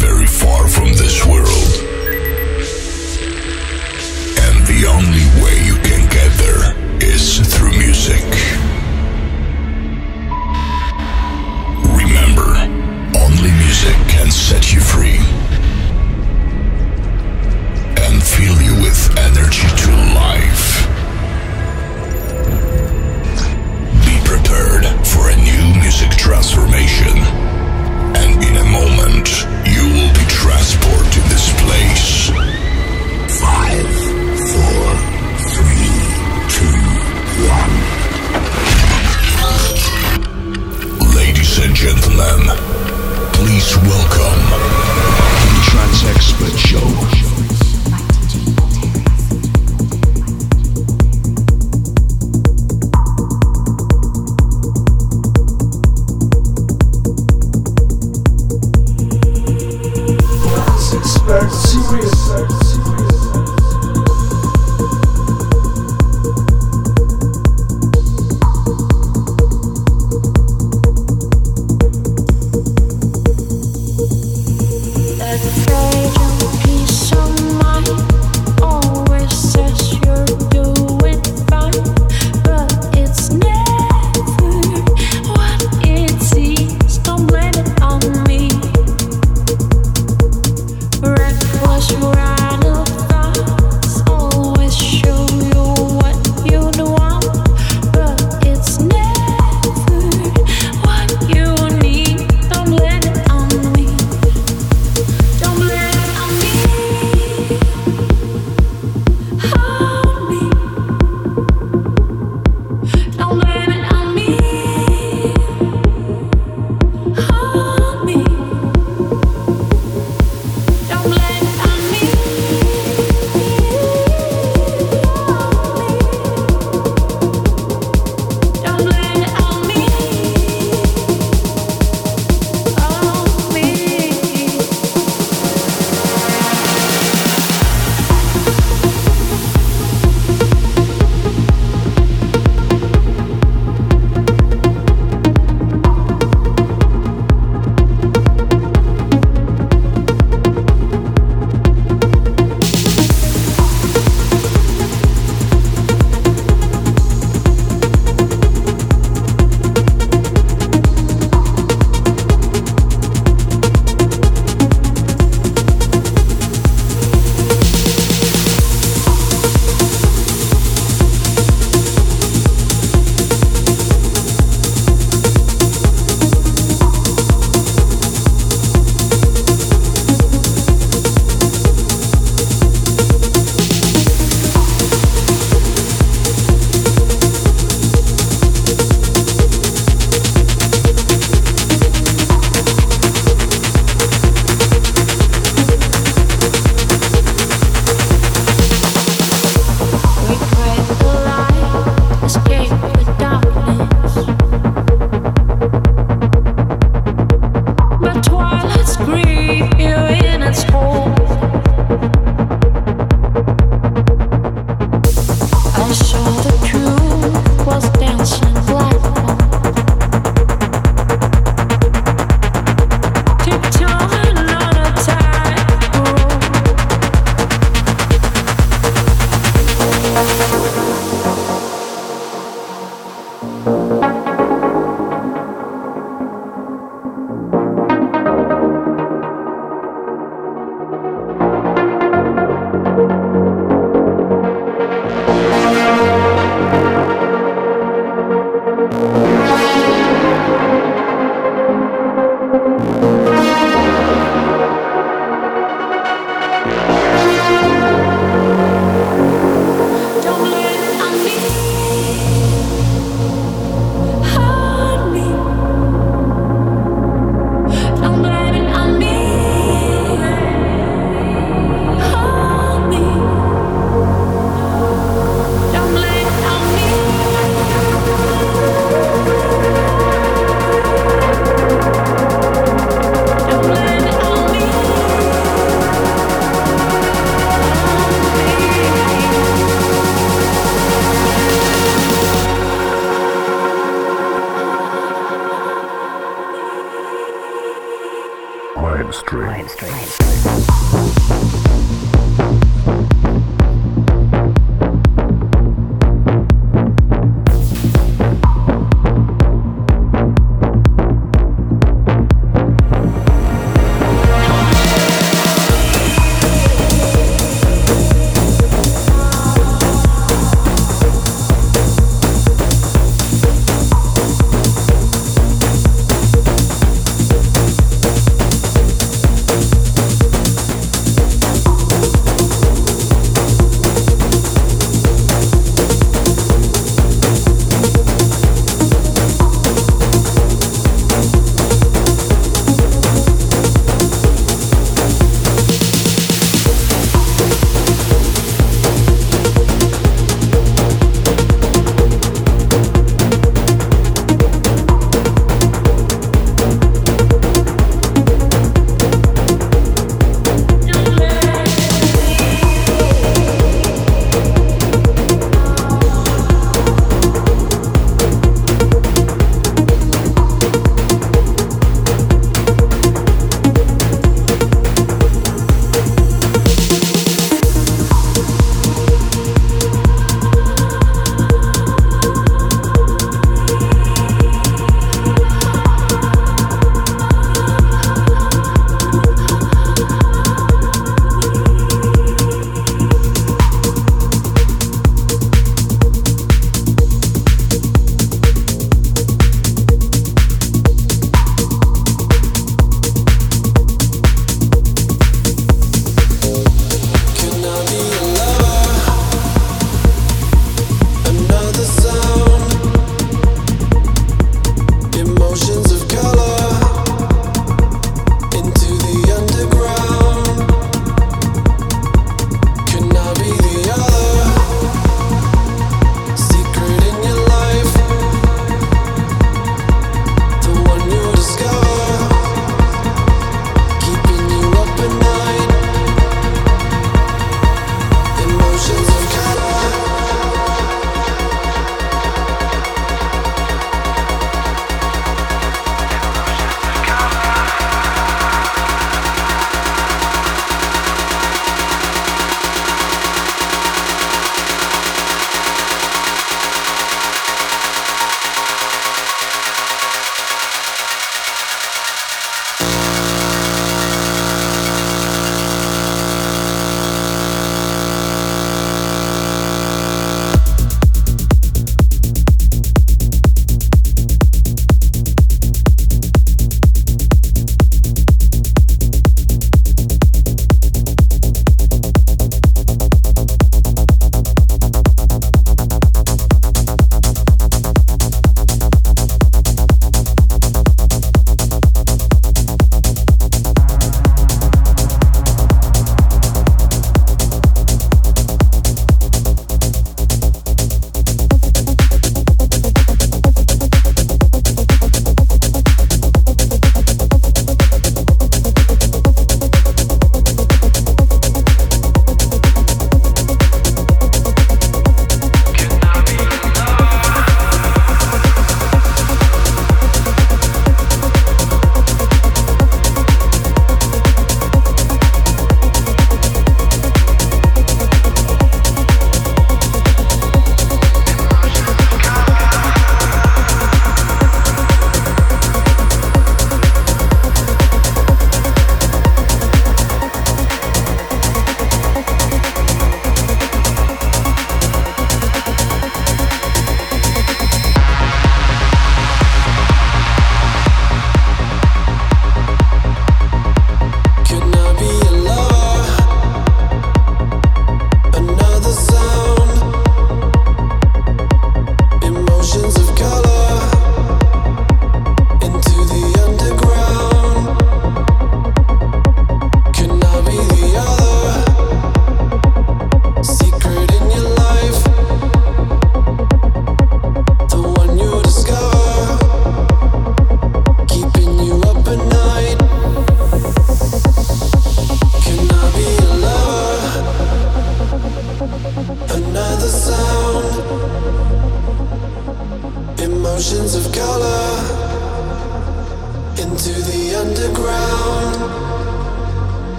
very far from this world. And the only way you can get there is through music.